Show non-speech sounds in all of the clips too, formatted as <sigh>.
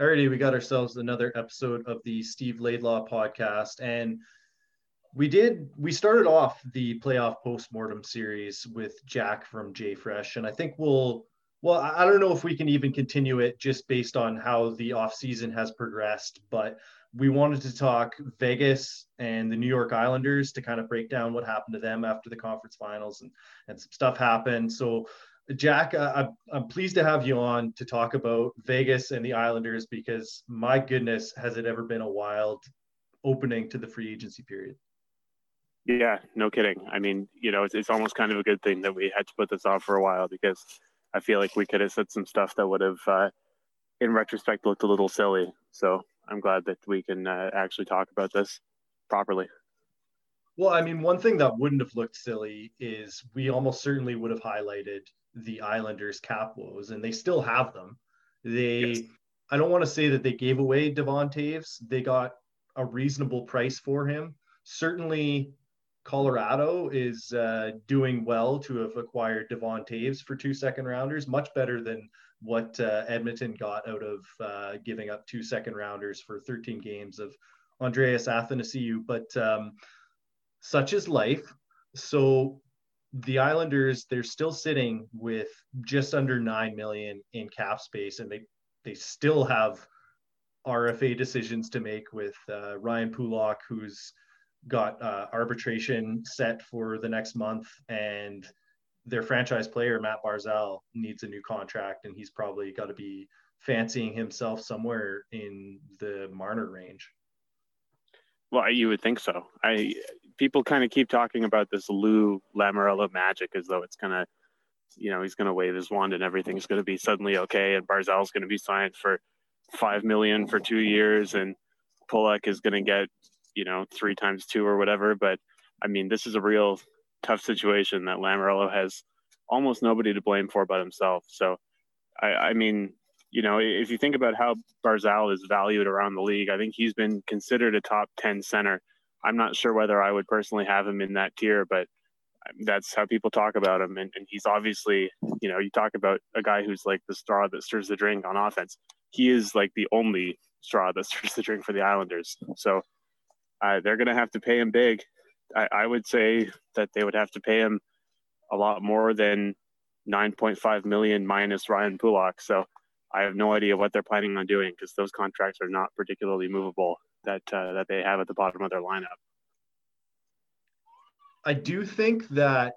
Alrighty, we got ourselves another episode of the Steve Laidlaw podcast, and we did we started off the playoff postmortem series with Jack from J Fresh, and I think we'll well I don't know if we can even continue it just based on how the off season has progressed, but we wanted to talk Vegas and the New York Islanders to kind of break down what happened to them after the conference finals and and some stuff happened. So Jack, I, I'm pleased to have you on to talk about Vegas and the Islanders because my goodness, has it ever been a wild opening to the free agency period? Yeah, no kidding. I mean, you know, it's, it's almost kind of a good thing that we had to put this off for a while because I feel like we could have said some stuff that would have, uh, in retrospect, looked a little silly. So I'm glad that we can uh, actually talk about this properly. Well, I mean, one thing that wouldn't have looked silly is we almost certainly would have highlighted the Islanders cap woes, and they still have them. They, yes. I don't want to say that they gave away Devon Toews. They got a reasonable price for him. Certainly, Colorado is uh, doing well to have acquired Devon Toews for two second rounders, much better than what uh, Edmonton got out of uh, giving up two second rounders for 13 games of Andreas Athanasiou. But um, such is life. So the Islanders, they're still sitting with just under nine million in cap space, and they they still have RFA decisions to make with uh, Ryan Pulock, who's got uh, arbitration set for the next month, and their franchise player Matt Barzal needs a new contract, and he's probably got to be fancying himself somewhere in the Marner range. Well, you would think so. I people kind of keep talking about this Lou Lamoriello magic as though it's gonna, you know, he's gonna wave his wand and everything's gonna be suddenly okay, and Barzal's gonna be signed for five million for two years, and Pulock is gonna get, you know, three times two or whatever. But I mean, this is a real tough situation that Lamoriello has almost nobody to blame for but himself. So, I, I mean, you know, if you think about how Barzal is valued around the league, I think he's been considered a top 10 center I'm not sure whether I would personally have him in that tier, but that's how people talk about him. And, and, he's obviously, you know, you talk about a guy who's like the straw that stirs the drink on offense. He is like the only straw that <laughs> stirs the drink for the Islanders. So uh, they're going to have to pay him big. I, I, would say that they would have to pay him a lot more than 9.5 million minus Ryan Pulock. So I have no idea what they're planning on doing because those contracts are not particularly movable that uh, that they have at the bottom of their lineup. I do think that,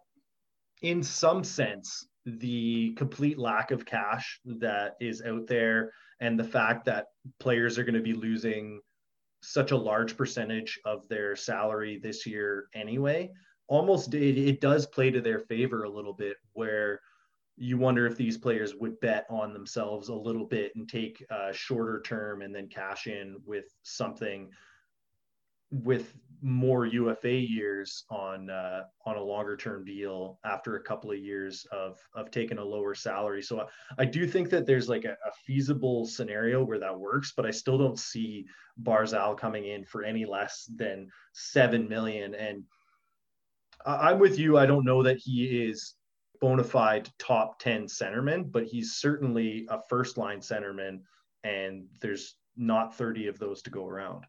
in some sense, the complete lack of cash that is out there, and the fact that players are going to be losing such a large percentage of their salary this year anyway, almost it, it does play to their favor a little bit, where you wonder if these players would bet on themselves a little bit and take a shorter term and then cash in with something with more UFA years on uh, on a longer term deal after a couple of years of of taking a lower salary. So I, I do think that there's like a, a, feasible scenario where that works, but I still don't see Barzal coming in for any less than seven million. And I, I'm with you. I don't know that he is bona fide top 10 centerman, but he's certainly a first line centerman, and there's not 30 of those to go around.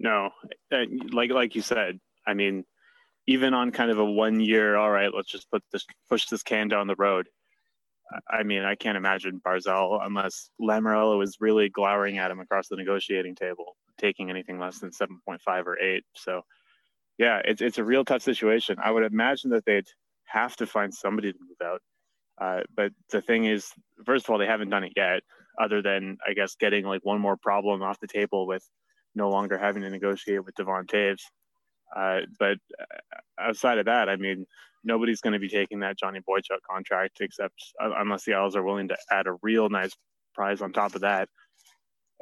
No, uh, like like you said, I mean, even on kind of a one year, all right, let's just put this push this can down the road. I mean, I can't imagine Barzal unless Lamoriello is really glowering at him across the negotiating table, taking anything less than seven point five or eight. So, yeah, it's it's a real tough situation. I would imagine that they'd have to find somebody to move out. Uh, but the thing is, first of all, they haven't done it yet, other than I guess getting like one more problem off the table with no longer having to negotiate with Devon Toews. Uh, but uh, outside of that, I mean, nobody's going to be taking that Johnny Boychuk contract except uh, unless the Isles are willing to add a real nice prize on top of that.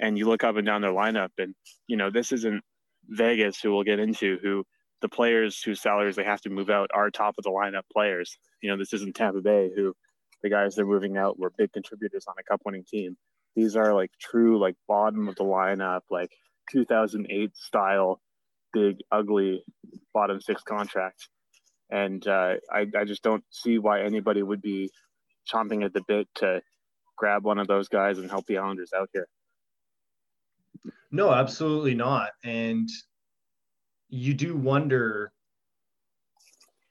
And you look up and down their lineup, and you know this isn't Vegas, who we'll get into, who the players whose salaries they have to move out are top of the lineup players. You know, this isn't Tampa Bay, who the guys they're moving out were big contributors on a cup winning team. These are like true, like bottom of the lineup, like 2008 style, big, ugly bottom six contracts. And uh, I, I just don't see why anybody would be chomping at the bit to grab one of those guys and help the Islanders out here. No, absolutely not. And you do wonder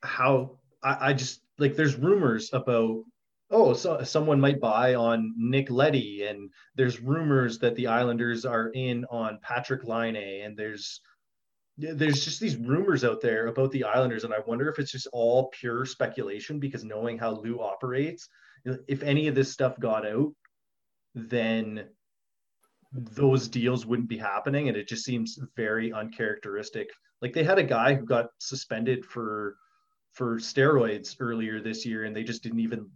how I, I just like there's rumors about oh so someone might buy on Nick Leddy and there's rumors that the Islanders are in on Patrick Laine and there's there's just these rumors out there about the Islanders and I wonder if it's just all pure speculation because knowing how Lou operates if any of this stuff got out then those deals wouldn't be happening and it just seems very uncharacteristic. Like they had a guy who got suspended for for steroids earlier this year and they just didn't even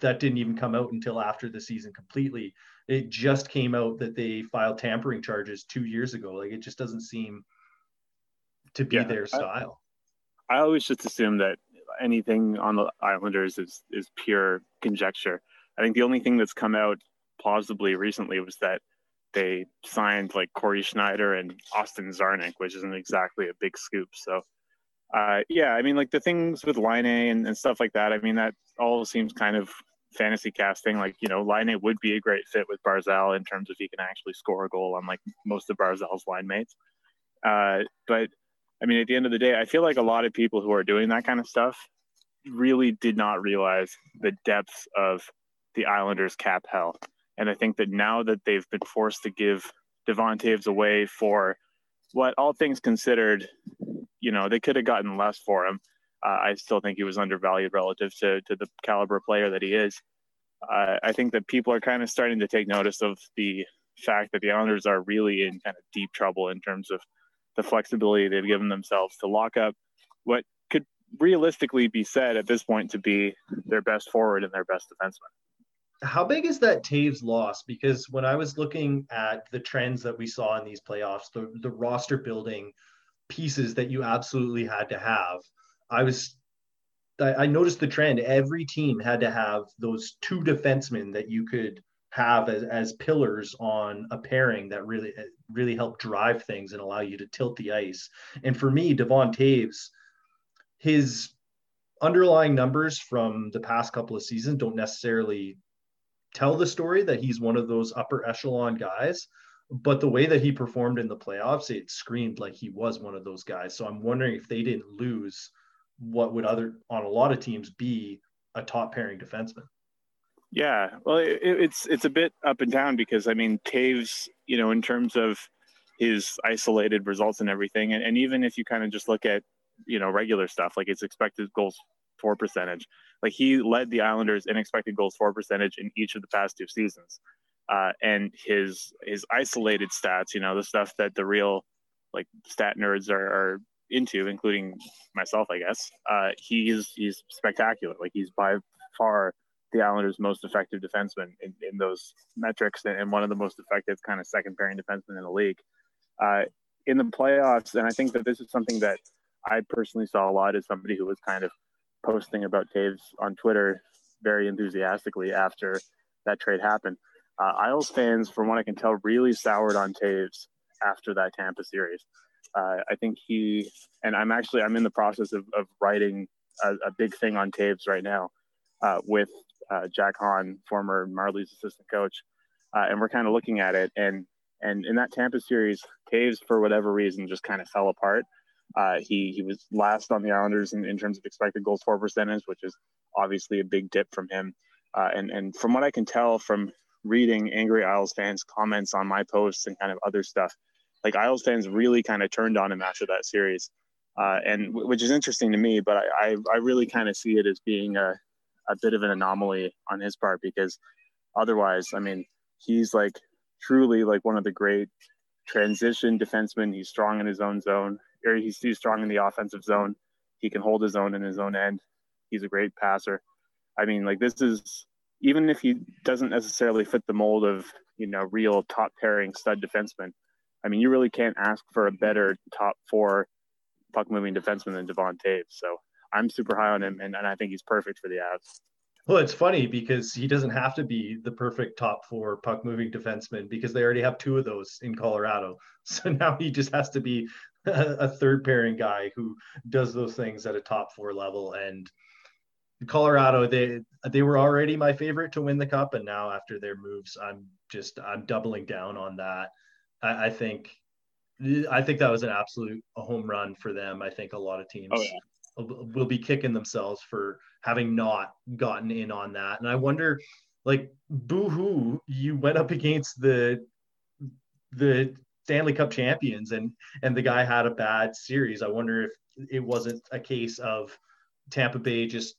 that didn't even come out until after the season completely. It just came out that they filed tampering charges two years ago. Like it just doesn't seem to be yeah, their style. I, I always just assume that anything on the islanders is is pure conjecture. I think the only thing that's come out plausibly recently was that they signed like Cory Schneider and Austin Czarnik, which isn't exactly a big scoop. So, uh, yeah, I mean, like the things with Laine and, and stuff like that, I mean, that all seems kind of fantasy casting. Like, you know, Laine would be a great fit with Barzal in terms of he can actually score a goal, on like most of Barzal's line mates. Uh, but I mean, at the end of the day, I feel like a lot of people who are doing that kind of stuff really did not realize the depths of the Islanders' cap hell. And I think that now that they've been forced to give Devon Toews away for what all things considered, you know, they could have gotten less for him. Uh, I still think he was undervalued relative to, to the caliber player that he is. Uh, I think that people are kind of starting to take notice of the fact that the Islanders are really in kind of deep trouble in terms of the flexibility they've given themselves to lock up what could realistically be said at this point to be their best forward and their best defenseman how big is that Toews loss? Because when I was looking at the trends that we saw in these playoffs, the, the roster building pieces that you absolutely had to have, I was I, I noticed the trend. Every team had to have those two defensemen that you could have as, as pillars on a pairing that really uh, really help drive things and allow you to tilt the ice. And for me, Devon Toews, his underlying numbers from the past couple of seasons don't necessarily tell the story that he's one of those upper echelon guys. But the way that he performed in the playoffs, it screamed like he was one of those guys. So I'm wondering if they didn't lose, what would other on a lot of teams be a top pairing defenseman? Yeah, well, it, it's it's a bit up and down because I mean Toews, you know, in terms of his isolated results and everything, and, and even if you kind of just look at you know regular stuff like his expected goals for percentage, like he led the Islanders in expected goals for percentage in each of the past two seasons. Uh, and his his isolated stats, you know, the stuff that the real like stat nerds are, are into, including myself, I guess. Uh, he's he's spectacular. Like he's by far the Islanders' most effective defenseman in, in those metrics, and one of the most effective kind of second pairing defensemen in the league. Uh, in the playoffs, and I think that this is something that I personally saw a lot as somebody who was kind of posting about Toews on Twitter very enthusiastically after that trade happened. Uh, Isles fans, from what I can tell, really soured on Toews after that Tampa series. Uh, I think he and I'm actually I'm in the process of, of writing a, a big thing on Toews right now uh, with uh, Jack Han, former Marlies assistant coach, uh, and we're kind of looking at it. And and in that Tampa series, Toews for whatever reason just kind of fell apart. Uh, he he was last on the Islanders in, in terms of expected goals for percentage, which is obviously a big dip from him. Uh, and and from what I can tell from reading Angry Isles fans' comments on my posts and kind of other stuff, like Isles fans really kind of turned on him after that series, uh, and which is interesting to me. But I I, I really kind of see it as being a a bit of an anomaly on his part because otherwise, I mean, he's like truly like one of the great transition defensemen. He's strong in his own zone or he's, too strong in the offensive zone. He can hold his own in his own end. He's a great passer. I mean, like this is even if he doesn't necessarily fit the mold of you know real top pairing stud defenseman. I mean, you really can't ask for a better top four puck moving defenseman than Devon Toews. So I'm super high on him, and, and I think he's perfect for the Avs. Well, it's funny because he doesn't have to be the perfect top four puck moving defenseman because they already have two of those in Colorado. <laughs> So now he just has to be <laughs> a third pairing guy who does those things at a top four level. And Colorado, they they were already my favorite to win the cup, and now after their moves, I'm just I'm doubling down on that. I, I think I think that was an absolute home run for them. I think a lot of teams oh, yeah. will be kicking themselves for having not gotten in on that. And I wonder, like, boo hoo, you went up against the the Stanley Cup champions, and and the guy had a bad series. I wonder if it wasn't a case of Tampa Bay just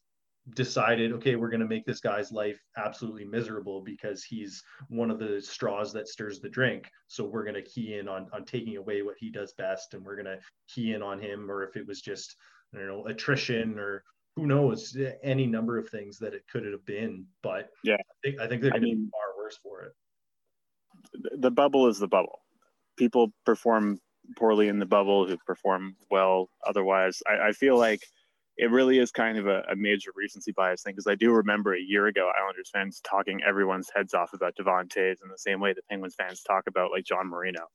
decided, okay, we're going to make this guy's life absolutely miserable because he's one of the straws that stirs the drink. So we're going to key in on on taking away what he does best, and we're going to key in on him. Or if it was just, I don't know, attrition or who knows, any number of things that it could have been. But yeah, I think I think they're going to be far worse for it. The bubble is the bubble. People perform poorly in the bubble who perform well otherwise. I, I feel like it really is kind of a, a major recency bias thing because I do remember a year ago Islanders fans talking everyone's heads off about Devon Toews in the same way the Penguins fans talk about like John Marino.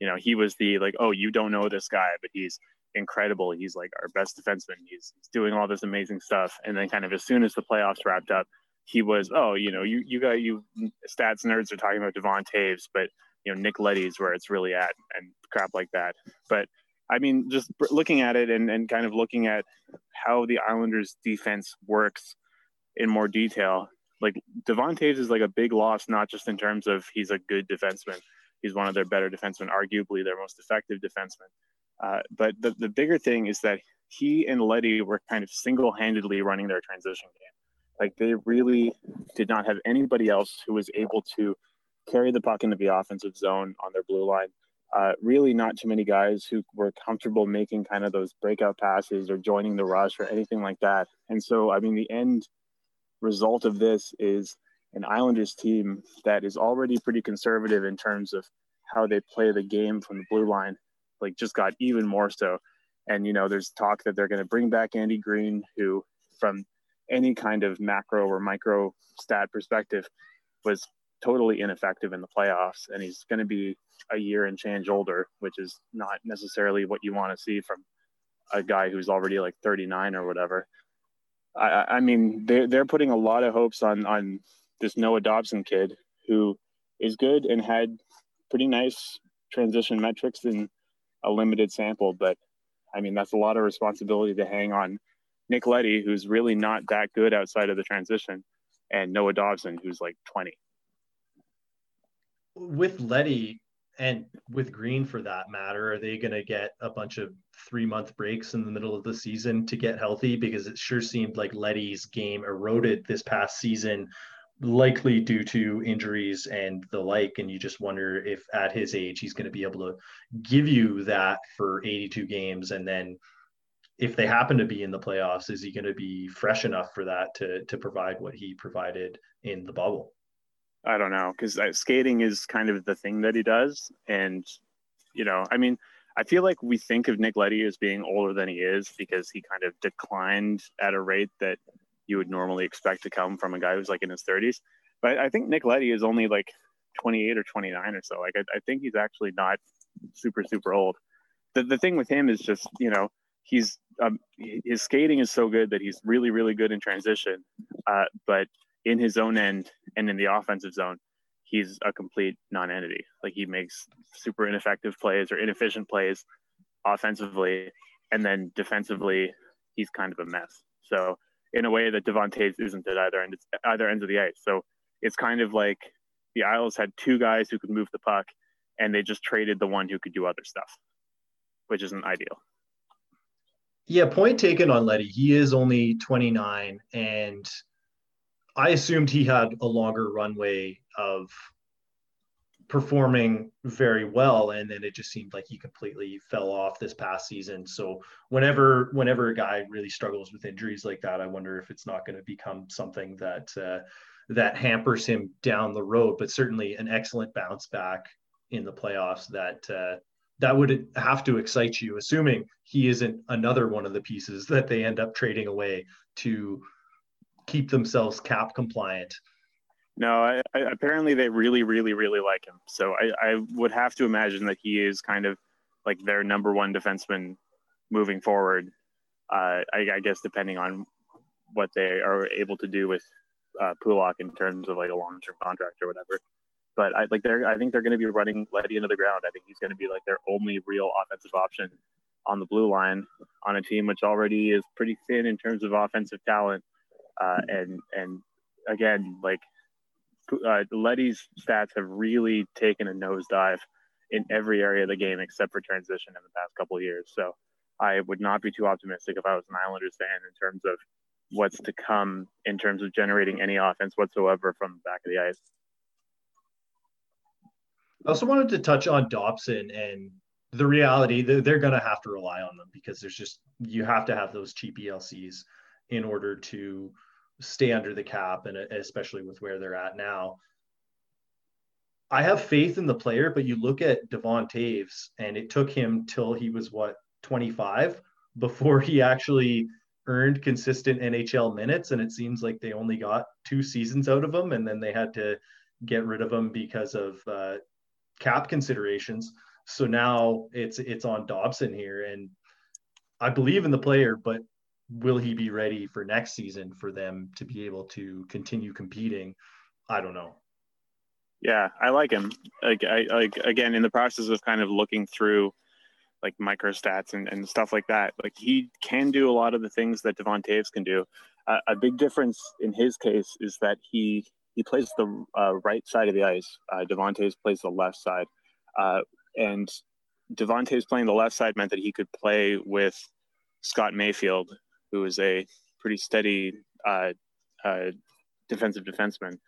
You know, he was the like, oh, you don't know this guy, but he's incredible. He's like our best defenseman. He's, he's doing all this amazing stuff. And then kind of as soon as the playoffs wrapped up, he was, oh, you know, you you got you stats nerds are talking about Devon Toews, but you know Nick Leddy's where it's really at and crap like that. But I mean, just looking at it and, and kind of looking at how the Islanders defense works in more detail, like Devon Toews is like a big loss, not just in terms of he's a good defenseman. He's one of their better defensemen, arguably their most effective defenseman. Uh, but the, the bigger thing is that he and Leddy were kind of single handedly running their transition game. Like they really did not have anybody else who was able to carry the puck into the offensive zone on their blue line uh, really not too many guys who were comfortable making kind of those breakout passes or joining the rush or anything like that. And so, I mean, the end result of this is an Islanders team that is already pretty conservative in terms of how they play the game from the blue line, like just got even more so. And, you know, there's talk that they're going to bring back Andy Greene, who, from any kind of macro or micro stat perspective, was totally ineffective in the playoffs, and he's going to be a year and change older, which is not necessarily what you want to see from a guy who's already like 39 or whatever. I, I mean, they're they're putting a lot of hopes on on this Noah Dobson kid who is good and had pretty nice transition metrics in a limited sample, but I mean that's a lot of responsibility to hang on Nick Leddy, who's really not that good outside of the transition, and Noah Dobson, who's like 20 with Leddy and with Greene for that matter, are they going to get a bunch of three month breaks in the middle of the season to get healthy? Because it sure seemed like Leddy's game eroded this past season, likely due to injuries and the like. And you just wonder if at his age he's going to be able to give you that for 82 games. And then if they happen to be in the playoffs, is he going to be fresh enough for that to, to provide what he provided in the bubble? I don't know because skating is kind of the thing that he does, and you know, I mean, I feel like we think of Nick Leddy as being older than he is because he kind of declined at a rate that you would normally expect to come from a guy who's like in his 30s. But I think Nick Leddy is only like 28 or 29 or so. Like I, I think he's actually not super super old. The the thing with him is just you know he's um, his skating is so good that he's really really good in transition, uh, but in his own end and in the offensive zone, he's a complete non-entity. Like he makes super ineffective plays or inefficient plays offensively, and then defensively, he's kind of a mess. So in a way that Devon Toews isn't at either end, it's either ends of the ice. So it's kind of like the Isles had two guys who could move the puck, and they just traded the one who could do other stuff, which isn't ideal. Yeah, point taken on Leddy. He is only 29, and I assumed he had a longer runway of performing very well and then it just seemed like he completely fell off this past season. So whenever whenever a guy really struggles with injuries like that i wonder if it's not going to become something that uh, that hampers him down the road but certainly an excellent bounce back in the playoffs that uh, that would have to excite you assuming he isn't another one of the pieces that they end up trading away to keep themselves cap compliant. No, I, I, apparently they really, really, really like him. So I, I would have to imagine that he is kind of like their number one defenseman moving forward. Uh, I, I guess depending on what they are able to do with uh, Pulock in terms of like a long term contract or whatever. But I like they're I think they're going to be running Leddy into the ground. I think he's going to be like their only real offensive option on the blue line on a team which already is pretty thin in terms of offensive talent. Uh, and and again, like uh, Leddy's stats have really taken a nosedive in every area of the game except for transition in the past couple years. So I would not be too optimistic if I was an Islanders fan in terms of what's to come in terms of generating any offense whatsoever from the back of the ice. I also wanted to touch on Dobson and the reality that they're going to have to rely on them because there's just you have to have those cheap ELCs in order to stay under the cap and especially with where they're at now. I have faith in the player, but you look at Devon Toews and it took him till he was what 25 before he actually earned consistent NHL minutes. And it seems like they only got two seasons out of him and then they had to get rid of him because of uh, cap considerations. So now it's it's on Dobson here, and I believe in the player, but will he be ready for next season for them to be able to continue competing? I don't know. Yeah, I like him. Like I like again in the process of kind of looking through like micro stats and, and stuff like that. Like he can do a lot of the things that Devon Toews can do. Uh, a big difference in his case is that he he plays the uh, right side of the ice. Uh, Devon Toews plays the left side, uh, and Devon Toews playing the left side meant that he could play with Scott Mayfield, who is a pretty steady uh, uh, defensive defenseman,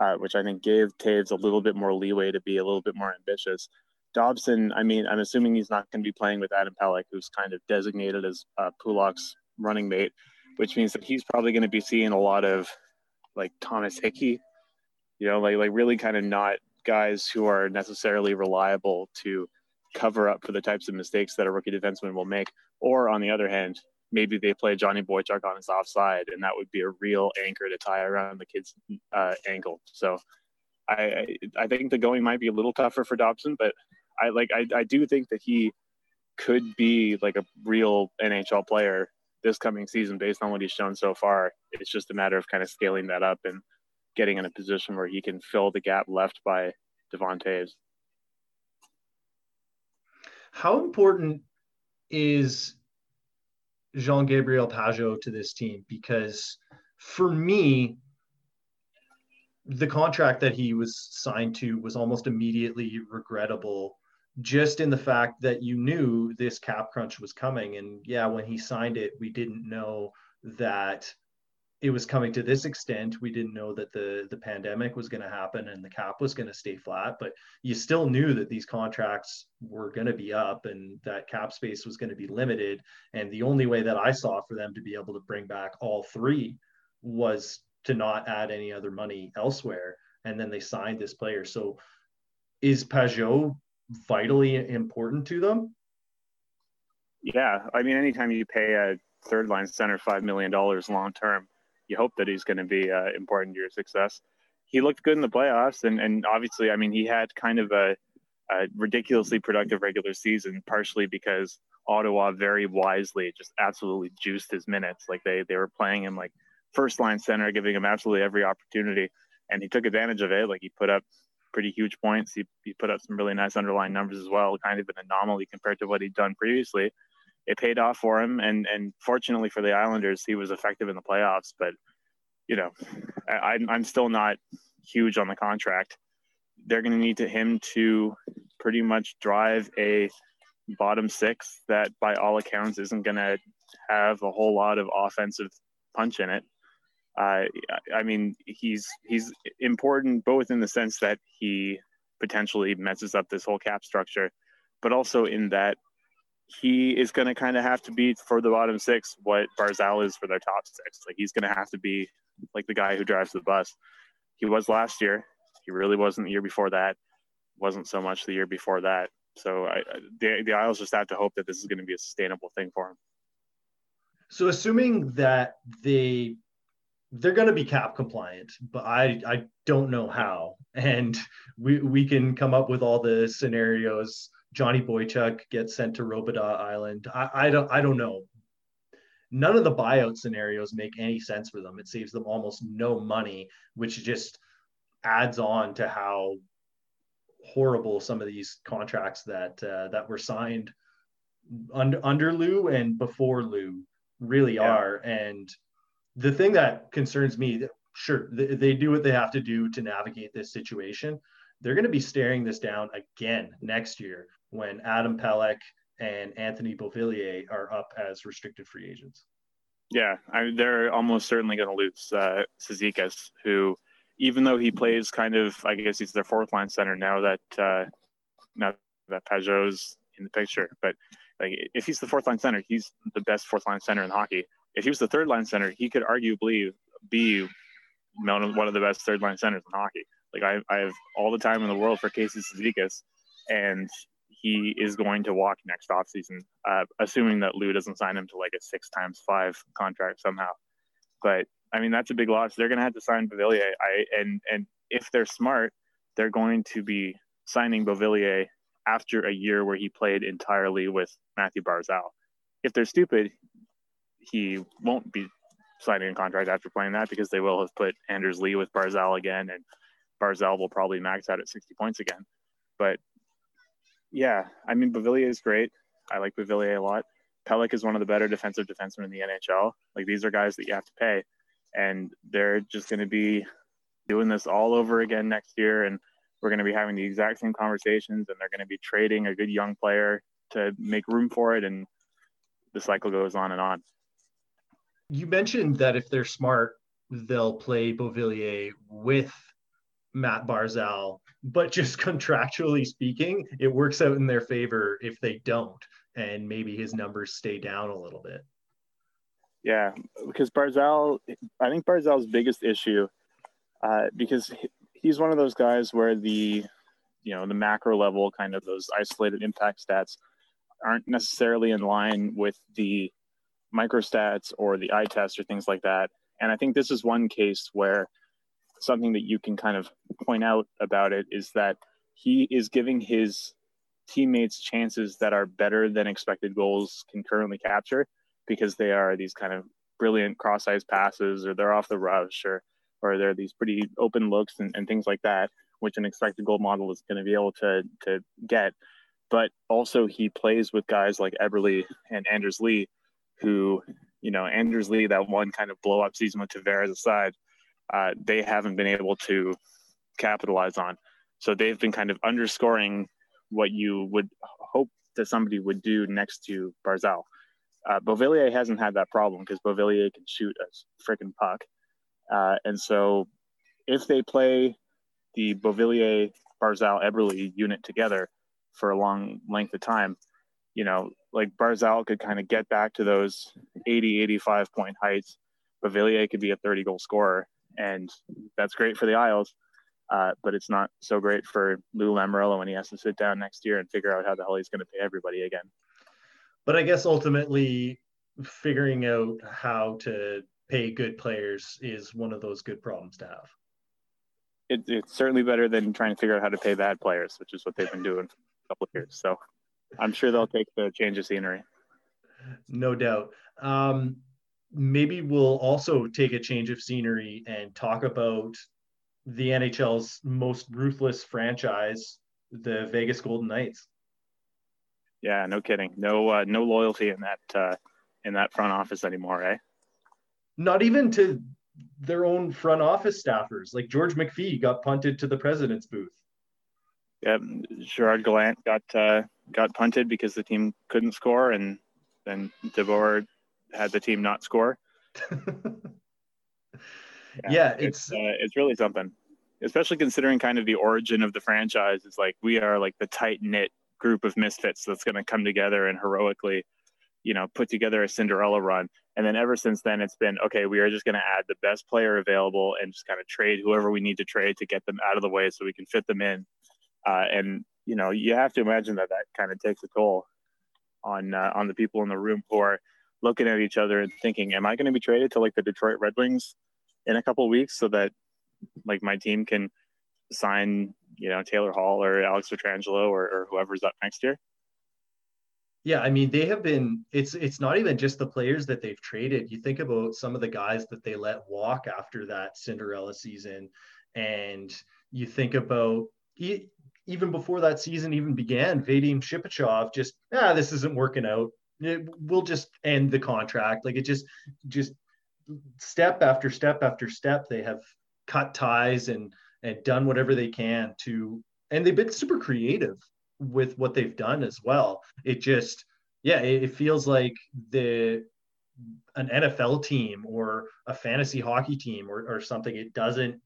uh, which I think gave Toews a little bit more leeway to be a little bit more ambitious. Dobson, I mean, I'm assuming he's not going to be playing with Adam Pelech, who's kind of designated as uh, Pulock's running mate, which means that he's probably going to be seeing a lot of like Thomas Hickey, you know, like like really kind of not guys who are necessarily reliable to cover up for the types of mistakes that a rookie defenseman will make. Or on the other hand, maybe they play Johnny Boychuk on his offside, and that would be a real anchor to tie around the kid's uh, ankle. So I I think the going might be a little tougher for Dobson, but I like I, I do think that he could be like a real NHL player this coming season based on what he's shown so far. It's just a matter of kind of scaling that up and getting in a position where he can fill the gap left by Devon Toews. How important is Jean Gabriel Pageau to this team? Because for me, the contract that he was signed to was almost immediately regrettable just in the fact that you knew this cap crunch was coming. And yeah, when he signed it, we didn't know that it was coming to this extent. We didn't know that the the pandemic was going to happen and the cap was going to stay flat, but you still knew that these contracts were going to be up and that cap space was going to be limited. And the only way that I saw for them to be able to bring back all three was to not add any other money elsewhere. And then they signed this player. So is Pageau vitally important to them? Yeah, I mean, anytime you pay a third line center five million dollars long term, you hope that he's going to be uh, important to your success. He looked good in the playoffs, and and obviously, I mean, he had kind of a, a ridiculously productive regular season, partially because Ottawa very wisely just absolutely juiced his minutes. Like they they were playing him like first line center, giving him absolutely every opportunity, and he took advantage of it. Like he put up pretty huge points. He, he put up some really nice underlying numbers as well, kind of an anomaly compared to what he'd done previously. It paid off for him, and and fortunately for the Islanders, he was effective in the playoffs. But you know, I, I'm still not huge on the contract. They're going to need to him to pretty much drive a bottom six that, by all accounts, isn't going to have a whole lot of offensive punch in it. Uh, I mean, he's he's important both in the sense that he potentially messes up this whole cap structure, but also in that he is going to kind of have to be for the bottom six what Barzal is for their top six. Like he's going to have to be like the guy who drives the bus. He was last year. He really wasn't the year before that. Wasn't so much the year before that. So I, the the Isles just have to hope that this is going to be a sustainable thing for him. So assuming that they they're going to be cap compliant, but I I don't know how. And we we can come up with all the scenarios. Johnny Boychuk gets sent to Robidas Island. I, I don't I don't know. none of the buyout scenarios make any sense for them. It saves them almost no money, which just adds on to how horrible some of these contracts that uh, that were signed under under Lou and before Lou really yeah. are. And the thing that concerns me, sure, they, they do what they have to do to navigate this situation. They're going to be staring this down again next year when Adam Pelech and Anthony Beauvillier are up as restricted free agents. Yeah, I they're almost certainly going to lose uh, who, even though he plays kind of, I guess he's their fourth line center now that uh, now that Pageau's in the picture. But like, if he's the fourth line center, he's the best fourth line center in hockey. If he was the third line center, he could arguably be one of the best third line centers in hockey. Like I, I have all the time in the world for Casey Cizikas, and he is going to walk next offseason, uh, assuming that Lou doesn't sign him to like a six times five contract somehow. But I mean, that's a big loss. They're going to have to sign Beauvillier. I and and if they're smart, they're going to be signing Beauvillier after a year where he played entirely with Matthew Barzal. If they're stupid, he won't be signing a contract after playing that because they will have put Anders Lee with Barzal again, and Barzal will probably max out at 60 points again. But yeah, I mean, Beauvillier is great. I like Beauvillier a lot. Pelech is one of the better defensive defensemen in the NHL. Like these are guys that you have to pay, and they're just going to be doing this all over again next year. And we're going to be having the exact same conversations, and they're going to be trading a good young player to make room for it, and the cycle goes on and on. You mentioned that if they're smart, they'll play Beauvillier with Matt Barzal, but just <laughs> contractually speaking, it works out in their favor if they don't, and maybe his numbers stay down a little bit. Yeah, because Barzal, I think Barzal's biggest issue, uh, because he's one of those guys where the, you know, the macro level kind of those isolated impact stats aren't necessarily in line with the micro stats or the eye test or things like that. And I think this is one case where something that you can kind of point out about it is that he is giving his teammates chances that are better than expected goals can currently capture because they are these kind of brilliant cross-ice passes or they're off the rush or or they're these pretty open looks and, and things like that which an expected goal model is going to be able to to get. But also he plays with guys like Eberle and Anders Lee who you know Anders Lee that one kind of blow up season with Tavares aside uh, they haven't been able to capitalize on. So they've been kind of underscoring what you would hope that somebody would do next to Barzal. Uh, hasn't had that problem because Beauvillier can shoot a freaking puck. Uh, and so if they play the Beauvillier Barzal Eberle unit together for a long length of time, you know, like Barzal could kind of get back to those 80, 85 point heights. Beauvillier could be a 30 goal scorer and that's great for the Isles. Uh, but it's not so great for Lou Lamoriello when he has to sit down next year and figure out how the hell he's going to pay everybody again. But I guess ultimately, figuring out how to pay good players is one of those good problems to have. It, it's certainly better than trying to figure out how to pay bad players, which is what they've been doing for a couple of years. So I'm sure they'll take the change of scenery. No doubt. Um, maybe we'll also take a change of scenery and talk about the NHL's most ruthless franchise, the Vegas Golden Knights. Yeah, no kidding. No, uh, no loyalty in that uh, in that front office anymore, eh? Not even to their own front office staffers. Like George McPhee got punted to the president's booth. Yeah, Gerard Gallant got uh, got punted because the team couldn't score, and then DeBoer had the team not score. <laughs> yeah, yeah, it's it's, uh, it's really something, especially considering kind of the origin of the franchise. It's like we are like the tight knit group of misfits that's going to come together and heroically, you know, put together a Cinderella run. And then ever since then, it's been okay. We are just going to add the best player available and just kind of trade whoever we need to trade to get them out of the way so we can fit them in. Uh, and you know, you have to imagine that that kind of takes a toll on uh, on the people in the room who are looking at each other and thinking, am I going to be traded to like the Detroit Red Wings in a couple weeks so that like my team can sign, you know, Taylor Hall or Alex Pietrangelo or, or whoever's up next year? Yeah, I mean they have been. It's it's not even just the players that they've traded. You think about some of the guys that they let walk after that Cinderella season, and you think about even before that season even began, Vadim Shipachyov just ah this isn't working out. We'll just end the contract. Like it just just step after step after step they have cut ties and and done whatever they can to and they've been super creative with what they've done as well. It just, yeah, it, it feels like the an NFL team or a fantasy hockey team or, or something. It doesn't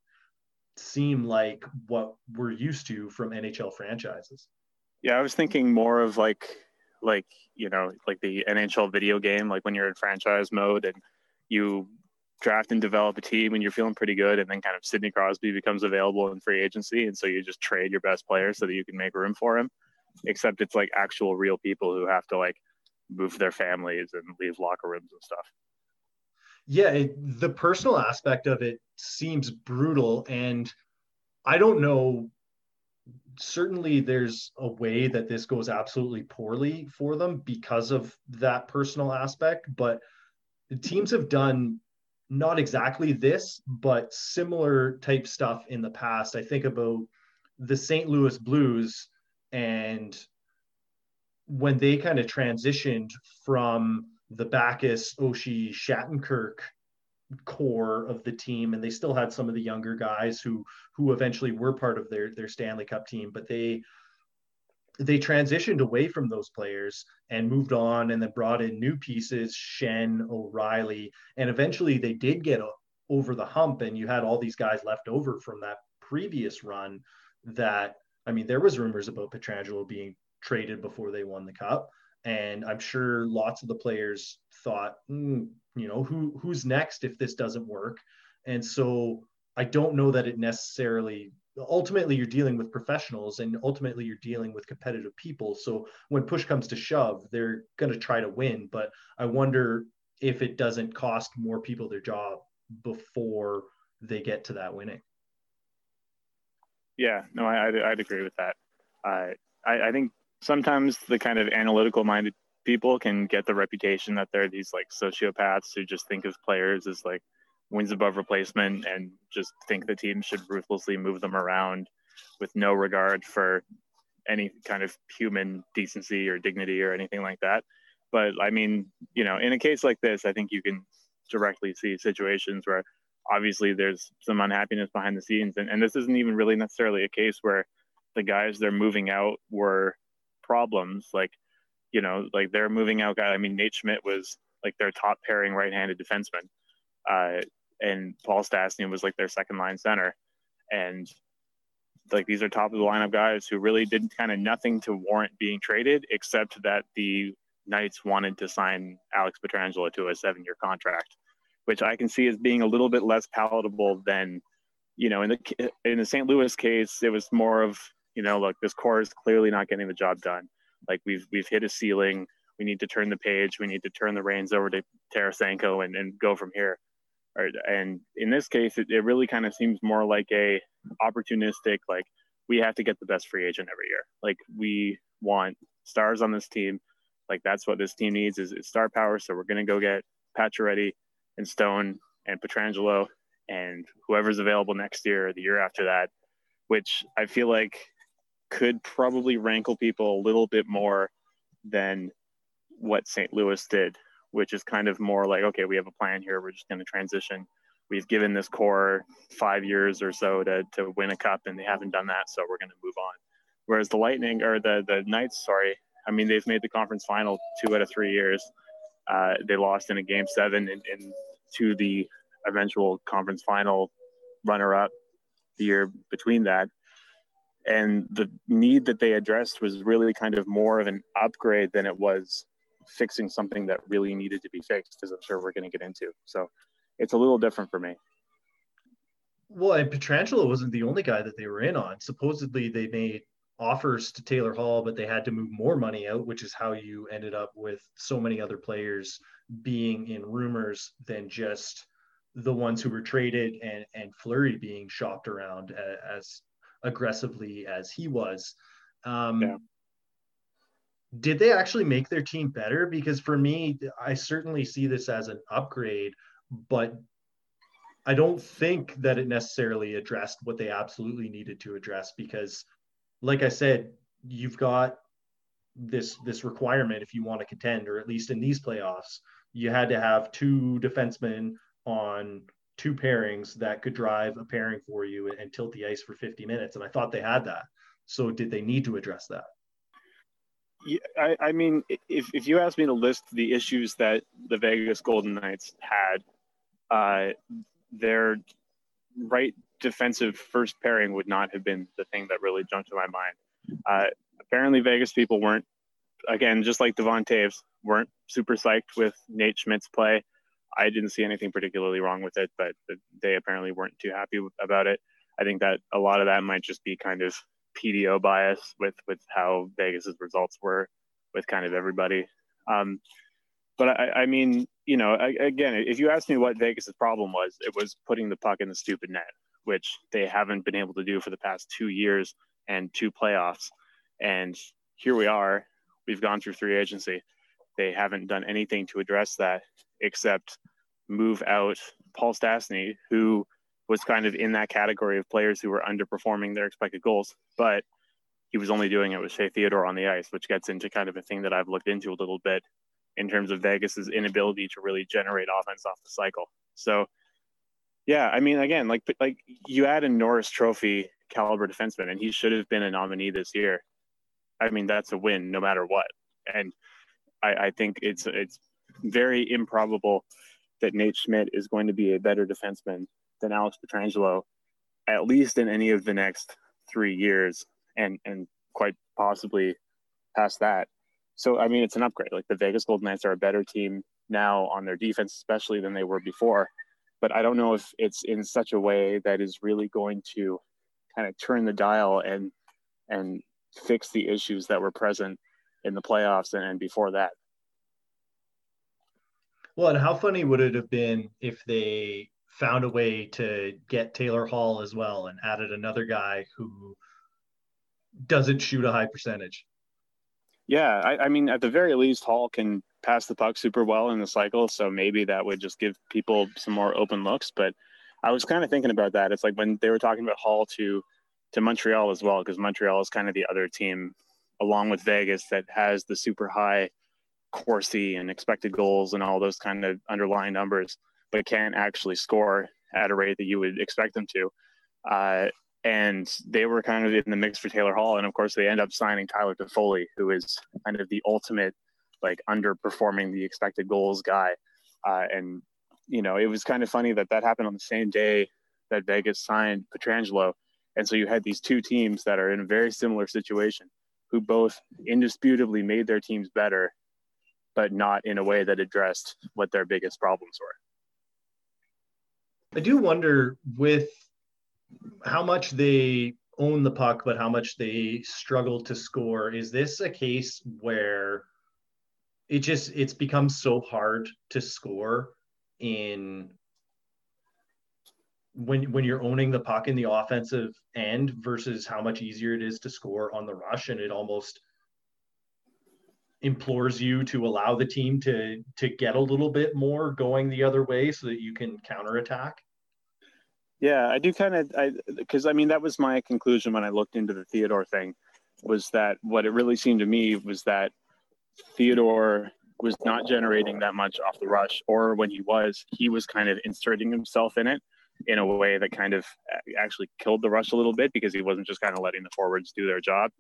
seem like what we're used to from NHL franchises. Yeah, I was thinking more of like like you know like the NHL video game, like when you're in franchise mode and you draft and develop a team and you're feeling pretty good and then kind of Sidney Crosby becomes available in free agency. And so you just trade your best player so that you can make room for him except it's like actual real people who have to like move their families and leave locker rooms and stuff. Yeah it, the personal aspect of it seems brutal. And i don't know certainly there's a way that this goes absolutely poorly for them because of that personal aspect but the teams have done not exactly this, but similar type stuff in the past. I think about the St. Louis Blues and when they kind of transitioned from the Backes, Oshie, Shattenkirk core of the team, and they still had some of the younger guys who who eventually were part of their their Stanley Cup team, but they they transitioned away from those players and moved on and then brought in new pieces, Schenn, O'Reilly, and eventually they did get over the hump and you had all these guys left over from that previous run that I mean there was rumors about Pietrangelo being traded before they won the cup and I'm sure lots of the players thought mm, you know who who's next if this doesn't work? And so I don't know that it necessarily ultimately you're dealing with professionals and ultimately you're dealing with competitive people. So when push comes to shove they're going to try to win. But i wonder if it doesn't cost more people their job before they get to that winning. Yeah no I, I'd, I'd agree with that. Uh, I, I think sometimes the kind of analytical minded people can get the reputation that they're these like sociopaths who just think of players as like wins above replacement and just think the team should ruthlessly move them around with no regard for any kind of human decency or dignity or anything like that. But I mean, you know, in a case like this, I think you can directly see situations where obviously there's some unhappiness behind the scenes. And, and this isn't even really necessarily a case where the guys they're moving out were problems. Like, you know, like they're moving out guy. I mean, Nate Schmidt was like their top pairing right handed defenseman. Uh, and Paul Stastny was like their second line center. And like these are top of the lineup guys who really did kind of nothing to warrant being traded, except that the Knights wanted to sign Alex Pietrangelo to a seven year contract, which I can see as being a little bit less palatable than, you know, in the in the St. Louis case, it was more of, you know, look, this core is clearly not getting the job done. Like we've we've hit a ceiling. We need to turn the page. We need to turn the reins over to Tarasenko and, and go from here right. and in this case, it, it really kind of seems more like a opportunistic, like we have to get the best free agent every year. Like we want stars on this team. Like that's what this team needs is, is star power. So we're to go get Pacioretty and Stone and Pietrangelo and whoever's available next year or the year after that, which I feel like could probably rankle people a little bit more than what St. Louis did which is kind of more like, okay, we have a plan here. We're just going to transition. We've given this core five years or so to, to win a cup, and they haven't done that, so we're going to move on. Whereas the Lightning or the the Knights, sorry, I mean they've made the conference final two out of three years. Uh, they lost in a game seven and, to the eventual conference final runner-up the year between that and the need that they addressed was really kind of more of an upgrade than it was fixing something that really needed to be fixed, as I'm sure we're going to get into. So it's a little different for me. Well, and Pietrangelo wasn't the only guy that they were in on. Supposedly, they made offers to Taylor Hall, but they had to move more money out, which is how you ended up with so many other players being in rumors than just the ones who were traded and and Fleury being shopped around as aggressively as he was. Um, yeah did they actually make their team better? Because for me, I certainly see this as an upgrade, but I don't think that it necessarily addressed what they absolutely needed to address because like I said, you've got this this requirement if you want to contend or at least in these playoffs, you had to have two defensemen on two pairings that could drive a pairing for you and tilt the ice for 50 minutes and I thought they had that. So did they need to address that? Yeah, I, I mean, if, if you ask me to list the issues that the Vegas Golden Knights had, uh, their right defensive first pairing would not have been the thing that really jumped to my mind. Uh, apparently, Vegas people weren't, again, just like Devon Toews, weren't super psyched with Nate Schmidt's play. I didn't see anything particularly wrong with it, but they apparently weren't too happy about it. I think that a lot of that might just be kind of PDO bias with with how Vegas's results were with kind of everybody. Um, but I, I mean, you know, I, again, if you ask me what Vegas's problem was, it was putting the puck in the stupid net, which they haven't been able to do for the past two years and two playoffs. And here we are. We've gone through free agency. They haven't done anything to address that except move out Paul Stastny, who was kind of in that category of players who were underperforming their expected goals, but he was only doing it with Shea Theodore on the ice, which gets into kind of a thing that I've looked into a little bit in terms of Vegas's inability to really generate offense off the cycle. So, yeah, I mean, again, like like you add a Norris Trophy caliber defenseman, and he should have been a nominee this year. I mean, that's a win no matter what. And I, I think it's it's very improbable that Nate Schmidt is going to be a better defenseman than Alex Pietrangelo, at least in any of the next three years, and and quite possibly past that. So I mean, it's an upgrade. Like the Vegas Golden Knights are a better team now on their defense, especially than they were before. But I don't know if it's in such a way that is really going to kind of turn the dial and and fix the issues that were present in the playoffs and, and before that. Well, and how funny would it have been if they found a way to get Taylor Hall as well and added another guy who doesn't shoot a high percentage? Yeah, I, I mean, at the very least, Hall can pass the puck super well in the cycle, so maybe that would just give people some more open looks. But I was kind of thinking about that. It's like when they were talking about Hall to to Montreal as well, because Montreal is kind of the other team, along with Vegas, that has the super high Corsi and expected goals and all those kind of underlying numbers, but can't actually score at a rate that you would expect them to. Uh, and they were kind of in the mix for Taylor Hall, and of course they end up signing Tyler Toffoli, who is kind of the ultimate like underperforming the expected goals guy. Uh, and you know, it was kind of funny that that happened on the same day that Vegas signed Pietrangelo, and so you had these two teams that are in a very similar situation, who both indisputably made their teams better but not in a way that addressed what their biggest problems were. I do wonder with how much they own the puck, but how much they struggle to score. Is this a case where it just it's become so hard to score in when when you're owning the puck in the offensive end versus how much easier it is to score on the rush and it almost implores you to allow the team to to get a little bit more going the other way so that you can counterattack? Yeah, I do kind of I because I mean that was my conclusion when I looked into the Theodore thing was that what it really seemed to me was that Theodore was not generating that much off the rush or when he was he was kind of inserting himself in it in a way that kind of actually killed the rush a little bit because he wasn't just kind of letting the forwards do their job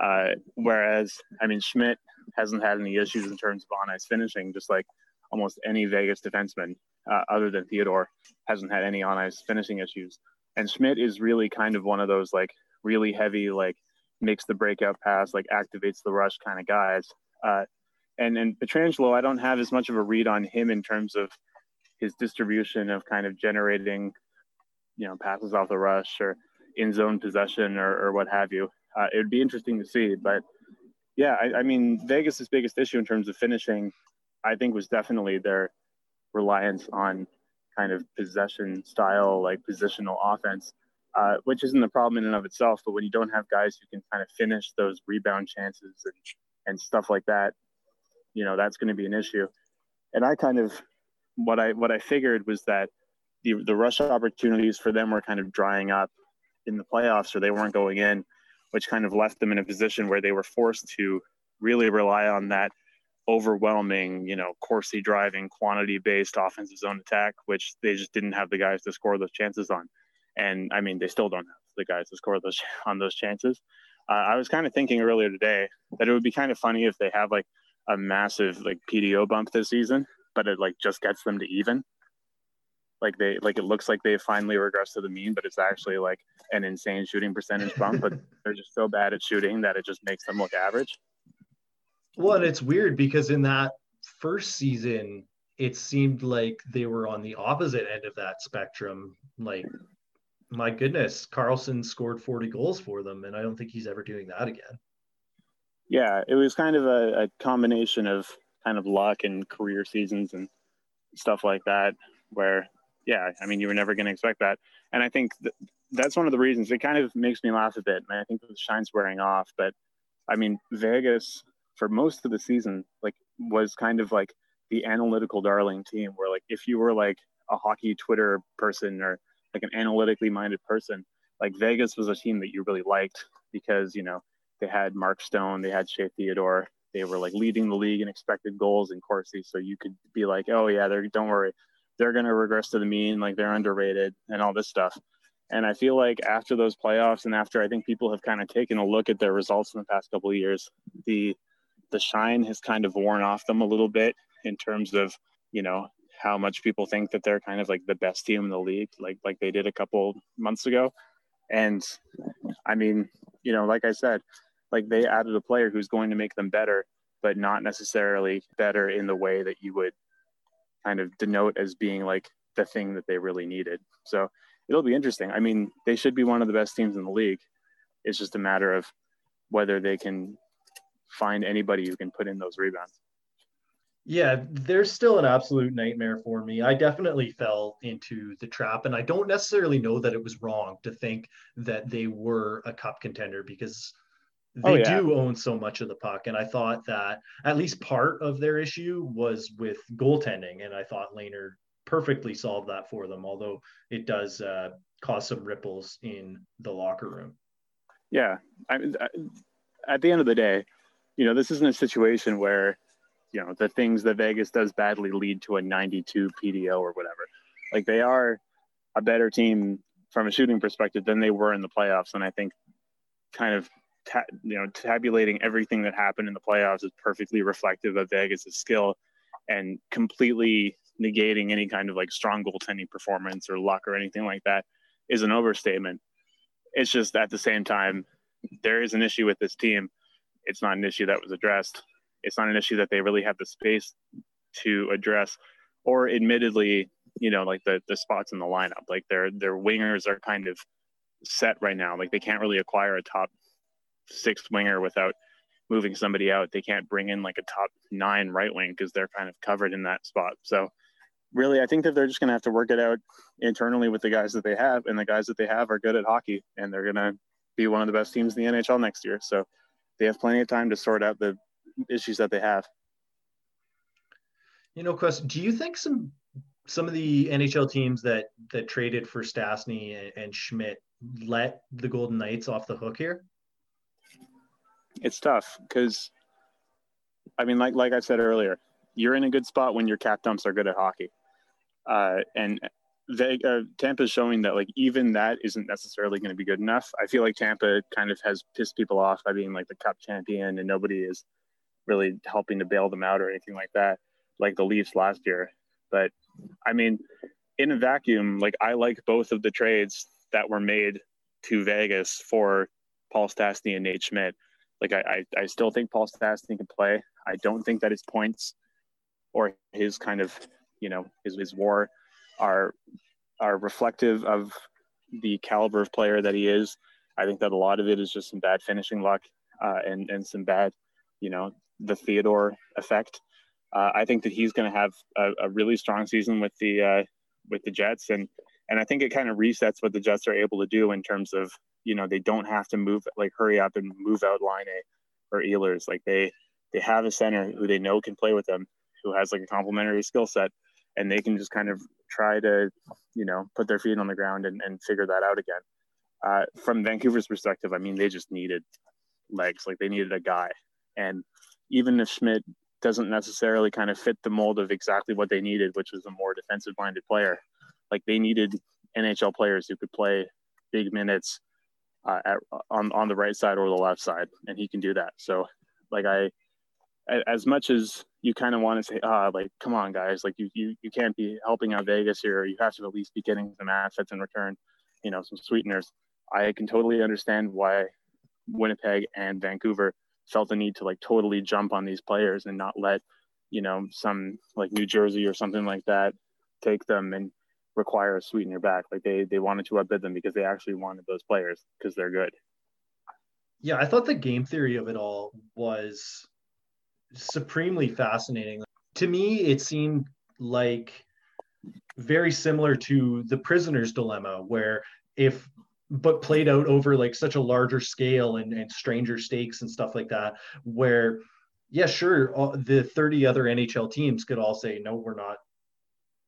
uh, whereas, I mean, Schmidt hasn't had any issues in terms of on ice finishing, just like almost any Vegas defenseman, uh, other than Theodore, hasn't had any on ice finishing issues. And Schmidt is really kind of one of those like really heavy, like makes the breakout pass, like activates the rush kind of guys. Uh, and and Pietrangelo, I don't have as much of a read on him in terms of his distribution of kind of generating, you know, passes off the rush or in zone possession or, or what have you uh, it would be interesting to see. But yeah, I, I mean, Vegas's biggest issue in terms of finishing, I think, was definitely their reliance on kind of possession style, like positional offense, uh, which isn't a problem in and of itself. But when you don't have guys who can kind of finish those rebound chances and and stuff like that, you know, that's going to be an issue. And I kind of what I what I figured was that the the rush opportunities for them were kind of drying up in the playoffs, or they weren't going in, which kind of left them in a position where they were forced to really rely on that overwhelming, you know, Corsi driving, quantity based offensive zone attack, which they just didn't have the guys to score those chances on. And I mean, they still don't have the guys to score those <laughs> on those chances. Uh, I was kind of thinking earlier today that it would be kind of funny if they have like a massive like PDO bump this season, but it like just gets them to even. Like they like it looks like they finally regressed to the mean, but it's actually like an insane shooting percentage bump. but <laughs> they're just so bad at shooting that it just makes them look average. Well, and it's weird because in that first season, it seemed like they were on the opposite end of that spectrum. Like, my goodness, Karlsson scored 40 goals for them, and I don't think he's ever doing that again. Yeah, it was kind of a, a combination of kind of luck and career seasons and stuff like that, where, yeah, I mean, you were never going to expect that. And I think th- that's one of the reasons it kind of makes me laugh a bit. And I think the shine's wearing off. But I mean, Vegas for most of the season, like was kind of like the analytical darling team where like if you were like a hockey Twitter person or like an analytically minded person, like Vegas was a team that you really liked because, you know, they had Mark Stone, they had Shea Theodore, they were like leading the league in expected goals in Corsi. So you could be like, oh yeah, they're don't worry, they're gonna regress to the mean, like they're underrated and all this stuff. And I feel like after those playoffs and after I think people have kind of taken a look at their results in the past couple of years, the the shine has kind of worn off them a little bit in terms of you know how much people think that they're kind of like the best team in the league like like they did a couple months ago and i mean you know like i said like they added a player who's going to make them better but not necessarily better in the way that you would kind of denote as being like the thing that they really needed so it'll be interesting i mean they should be one of the best teams in the league it's just a matter of whether they can find anybody who can put in those rebounds. Yeah, they're still an absolute nightmare for me. I definitely fell into the trap, and I don't necessarily know that it was wrong to think that they were a cup contender because they oh, yeah. do own so much of the puck. And I thought that at least part of their issue was with goaltending, and I thought Lehner perfectly solved that for them, although it does uh, cause some ripples in the locker room. Yeah, I mean, at the end of the day, you know, this isn't a situation where, you know, the things that Vegas does badly lead to a 92 PDO or whatever. Like they are a better team from a shooting perspective than they were in the playoffs. And I think kind of, ta- you know, tabulating everything that happened in the playoffs is perfectly reflective of Vegas' skill and completely negating any kind of like strong goaltending performance or luck or anything like that is an overstatement. It's just at the same time, there is an issue with this team it's not an issue that was addressed. It's not an issue that they really have the space to address, or admittedly, you know, like the the spots in the lineup, like their their wingers are kind of set right now. Like they can't really acquire a top six winger without moving somebody out. They can't bring in like a top nine right wing because they're kind of covered in that spot. So really, I think that they're just going to have to work it out internally with the guys that they have, and the guys that they have are good at hockey, and they're going to be one of the best teams in the NHL next year. So they have plenty of time to sort out the issues that they have. You know, Chris, do you think some some of the NHL teams that that traded for Stastny and, and Schmidt let the Golden Knights off the hook here? It's tough because, I mean, like like I said earlier, you're in a good spot when your cap dumps are good at hockey, uh, and they, uh, Tampa's showing that like even that isn't necessarily going to be good enough. I feel like Tampa kind of has pissed people off by being like the Cup champion, and nobody is really helping to bail them out or anything like that, like the Leafs last year. But I mean, in a vacuum, like I like both of the trades that were made to Vegas for Paul Stastny and Nate Schmidt. Like I, I, I still think Paul Stastny can play. I don't think that his points or his kind of, you know, his his war are are reflective of the caliber of player that he is. I think that a lot of it is just some bad finishing luck uh, and and some bad, you know, the Theodore effect. Uh, I think that he's going to have a, a, really strong season with the uh, with the Jets, and and I think it kind of resets what the Jets are able to do in terms of you know they don't have to move like hurry up and move out Laine or Ehlers like they they have a center who they know can play with them, who has like a complementary skill set, and they can just kind of try to, you know, put their feet on the ground and, and figure that out again. Uh, from Vancouver's perspective, I mean, they just needed legs, like they needed a guy. And even if Schmidt doesn't necessarily kind of fit the mold of exactly what they needed, which was a more defensive minded player, like they needed NHL players who could play big minutes uh, at, on on the right side or the left side, and he can do that. So, like I, as much as you kind of want to say, ah, like come on, guys, like you you you can't be helping out Vegas here. You have to at least be getting some assets in return, you know, some sweeteners. I can totally understand why Winnipeg and Vancouver felt the need to like totally jump on these players and not let, you know, some like New Jersey or something like that take them and require a sweetener back. Like they they wanted to outbid them because they actually wanted those players because they're good. Yeah, I thought the game theory of it all was supremely fascinating. To me, it seemed like very similar to the prisoner's dilemma, where if but played out over like such a larger scale and, and stranger stakes and stuff like that, where yeah, sure, all, the 30 other NHL teams could all say, no, we're not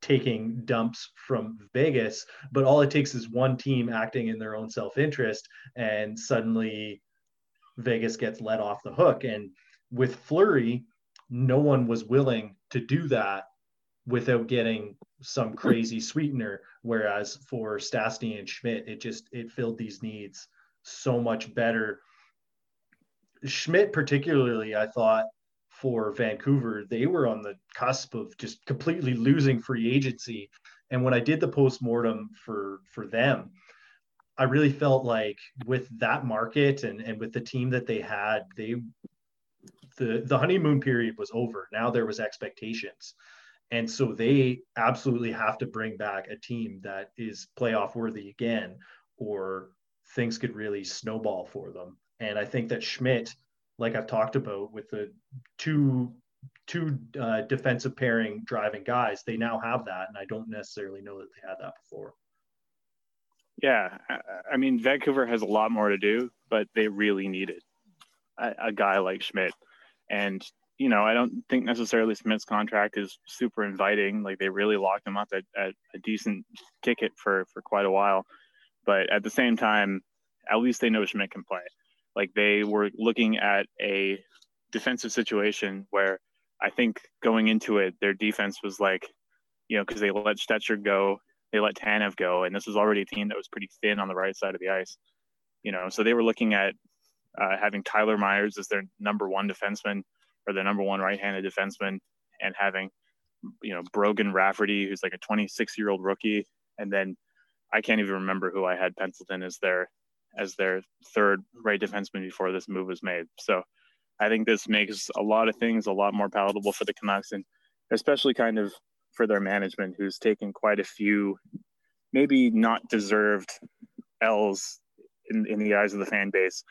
taking dumps from Vegas, but all it takes is one team acting in their own self-interest, and suddenly Vegas gets let off the hook. And with Fleury, no one was willing to do that without getting some crazy sweetener. Whereas for Stastny and Schmidt, it just it filled these needs so much better. Schmidt, particularly, I thought for Vancouver, they were on the cusp of just completely losing free agency. And when I did the post-mortem for for them, I really felt like with that market and, and with the team that they had, they the the honeymoon period was over. Now there was expectations. And so they absolutely have to bring back a team that is playoff worthy again, or things could really snowball for them. And I think that Schmidt like I've talked about with the two two uh, defensive pairing driving guys, they now have that, and I don't necessarily know that they had that before. Yeah, I mean Vancouver has a lot more to do, but they really needed a, a guy like Schmidt, and you know I don't think necessarily Schmidt's contract is super inviting. Like they really locked him up at, at a decent ticket for for quite a while, but at the same time, at least they know Schmidt can play. Like they were looking at a defensive situation where I think going into it, their defense was like, you know, because they let Stecher go, they let Tanev go, and this was already a team that was pretty thin on the right side of the ice. You know, so they were looking at uh, having Tyler Myers as their number one defenseman or their number one right-handed defenseman, and having you know Brogan Rafferty, who's like a 26-year-old rookie, and then I can't even remember who I had penciled in as their as their third right defenseman before this move was made. So I think this makes a lot of things a lot more palatable for the Canucks and especially kind of for their management who's taken quite a few maybe not deserved L's in, in the eyes of the fan base.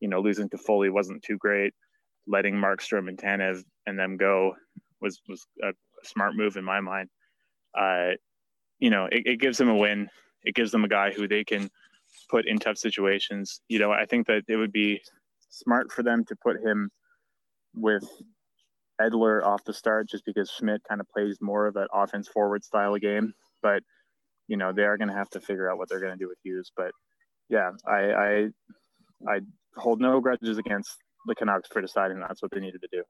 You know, losing Toffoli wasn't too great. Letting Markstrom and Tanev and them go was was a smart move in my mind. Uh, you know, it, it gives them a win. It gives them a guy who they can put in tough situations. You know, I think that it would be smart for them to put him with Edler off the start just because Schmidt kind of plays more of that offense forward style of game. But, you know, they are going to have to figure out what they're going to do with Hughes. But yeah, I, I, I hold no grudges against the Canucks for deciding that's what they needed to do.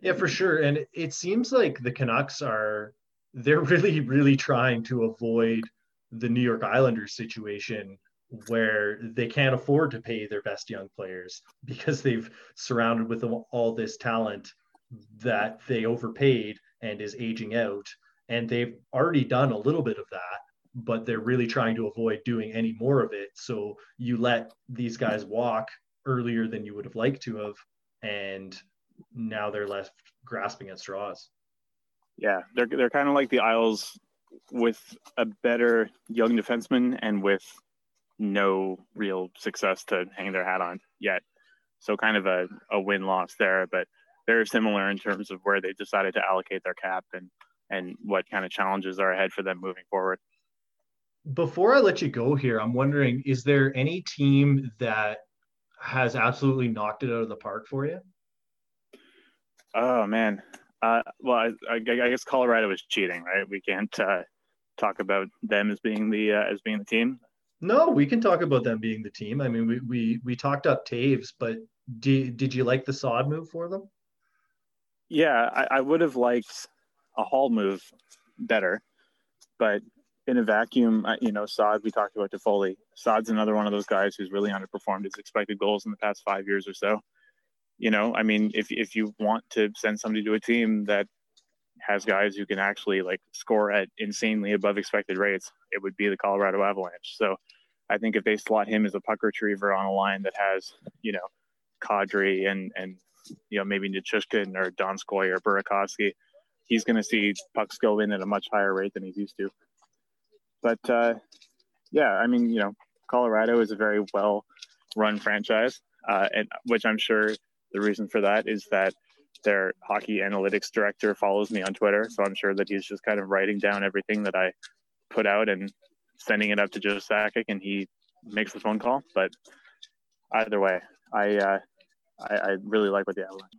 Yeah, for sure. And it seems like the Canucks are, they're really, really trying to avoid the New York Islanders situation where they can't afford to pay their best young players because they've surrounded with all this talent that they overpaid and is aging out. And they've already done a little bit of that but they're really trying to avoid doing any more of it. So you let these guys walk earlier than you would have liked to have and now they're left grasping at straws. Yeah they're, they're kind of like the isles with a better young defenseman and with no real success to hang their hat on yet. So kind of a, a win loss there, but they're similar in terms of where they decided to allocate their cap and and what kind of challenges are ahead for them moving forward. Before I let you go here, I'm wondering is there any team that has absolutely knocked it out of the park for you? Oh man, uh, well, I, I, I, guess Colorado is cheating, right? We can't uh, talk about them as being the uh, as being the team. No, we can talk about them being the team. I mean, we we we talked up Toews, but did did you like the Saad move for them? Yeah, I, I would have liked a Hall move better, but in a vacuum, you know, Saad, we talked about Toffoli. Saad's another one of those guys who's really underperformed his expected goals in the past five years or so. You know, I mean, if if you want to send somebody to a team that has guys who can actually like score at insanely above expected rates, it would be the Colorado Avalanche. So I think if they slot him as a puck retriever on a line that has, you know, Kadri and and you know maybe Nichushkin or Donskoy or Burakovsky, he's going to see pucks go in at a much higher rate than he's used to. But uh, yeah, I mean, you know, Colorado is a very well run franchise, uh, and which I'm sure the reason for that is that their hockey analytics director follows me on Twitter, so I'm sure that he's just kind of writing down everything that I put out and sending it up to Joe Sakic, and he makes the phone call. But either way, I uh, I, I really like what the Avalanche.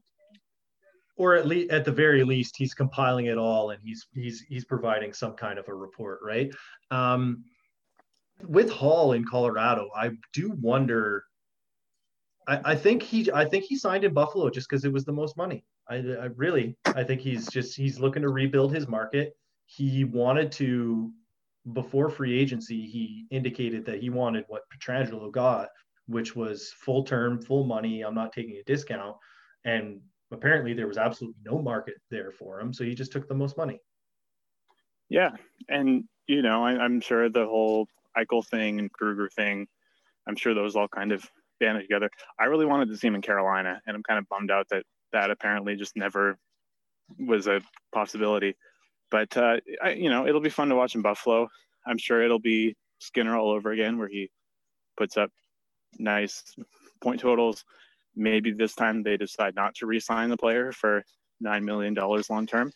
Or at least, at the very least, he's compiling it all and he's he's he's providing some kind of a report, right? Um, with Hall in Colorado, I do wonder. I, I think he I think he signed in Buffalo just because it was the most money. I, I really I think he's just he's looking to rebuild his market. He wanted to before free agency, he indicated that he wanted what Pietrangelo got, which was full term, full money. I'm not taking a discount. And apparently there was absolutely no market there for him. So he just took the most money. Yeah. And, you know, I, am sure the whole Eichel thing and Krueger thing, I'm sure those all kind of banded together. I really wanted to see him in Carolina, and I'm kind of bummed out that that apparently just never was a possibility. But, uh, I, you know, it'll be fun to watch in Buffalo. I'm sure it'll be Skinner all over again, where he puts up nice point totals. Maybe this time they decide not to re-sign the player for nine million dollars long term,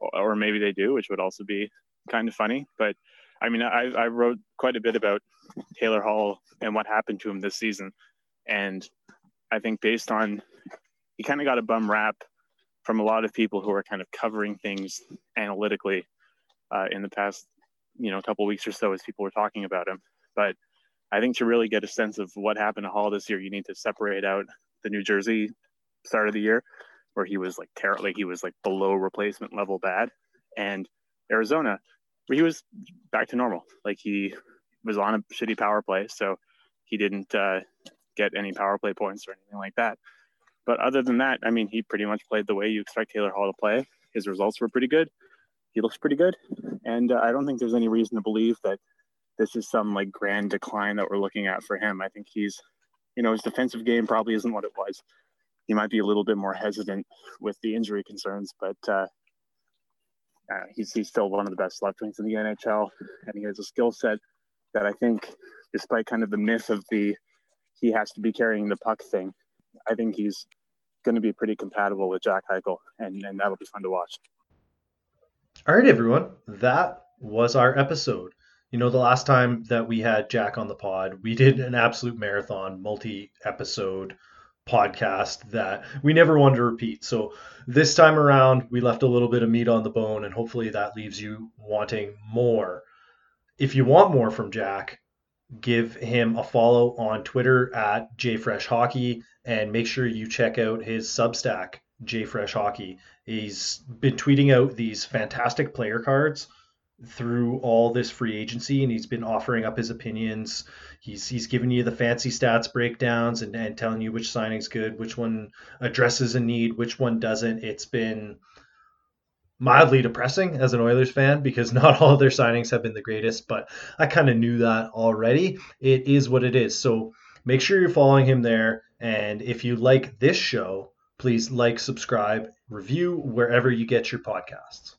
or maybe they do, which would also be kind of funny. But I mean, I, I wrote quite a bit about Taylor Hall and what happened to him this season, and I think based on he kind of got a bum rap from a lot of people who are kind of covering things analytically uh, in the past, you know, couple weeks or so as people were talking about him. But I think to really get a sense of what happened to Hall this year, you need to separate out the New Jersey start of the year, where he was like terrible, he was like below replacement level bad, and Arizona, where he was back to normal. Like he was on a shitty power play, so he didn't uh, get any power play points or anything like that. But other than that, I mean, he pretty much played the way you expect Taylor Hall to play. His results were pretty good. He looks pretty good, and uh, I don't think there's any reason to believe that this is some like grand decline that we're looking at for him. I think he's, you know, his defensive game probably isn't what it was. He might be a little bit more hesitant with the injury concerns, but uh, uh, he's he's still one of the best left wings in the NHL, and he has a skill set that I think, despite kind of the myth of the he has to be carrying the puck thing, I think he's going to be pretty compatible with Jack Eichel, and and that'll be fun to watch. All right, everyone, that was our episode. You know, the last time that we had Jack on the pod, we did an absolute marathon, multi episode podcast that we never wanted to repeat. So this time around, we left a little bit of meat on the bone, and hopefully that leaves you wanting more. If you want more from Jack, give him a follow on Twitter at JFreshHockey and make sure you check out his Substack, JFreshHockey. He's been tweeting out these fantastic player cards through all this free agency and he's been offering up his opinions. He's he's giving you the fancy stats breakdowns and, and telling you which signing's good, which one addresses a need, which one doesn't. It's been mildly depressing as an Oilers fan because <laughs> not all of their signings have been the greatest, but I kind of knew that already. It is what it is. So make sure you're following him there. And if you like this show, please like, subscribe, review wherever you get your podcasts.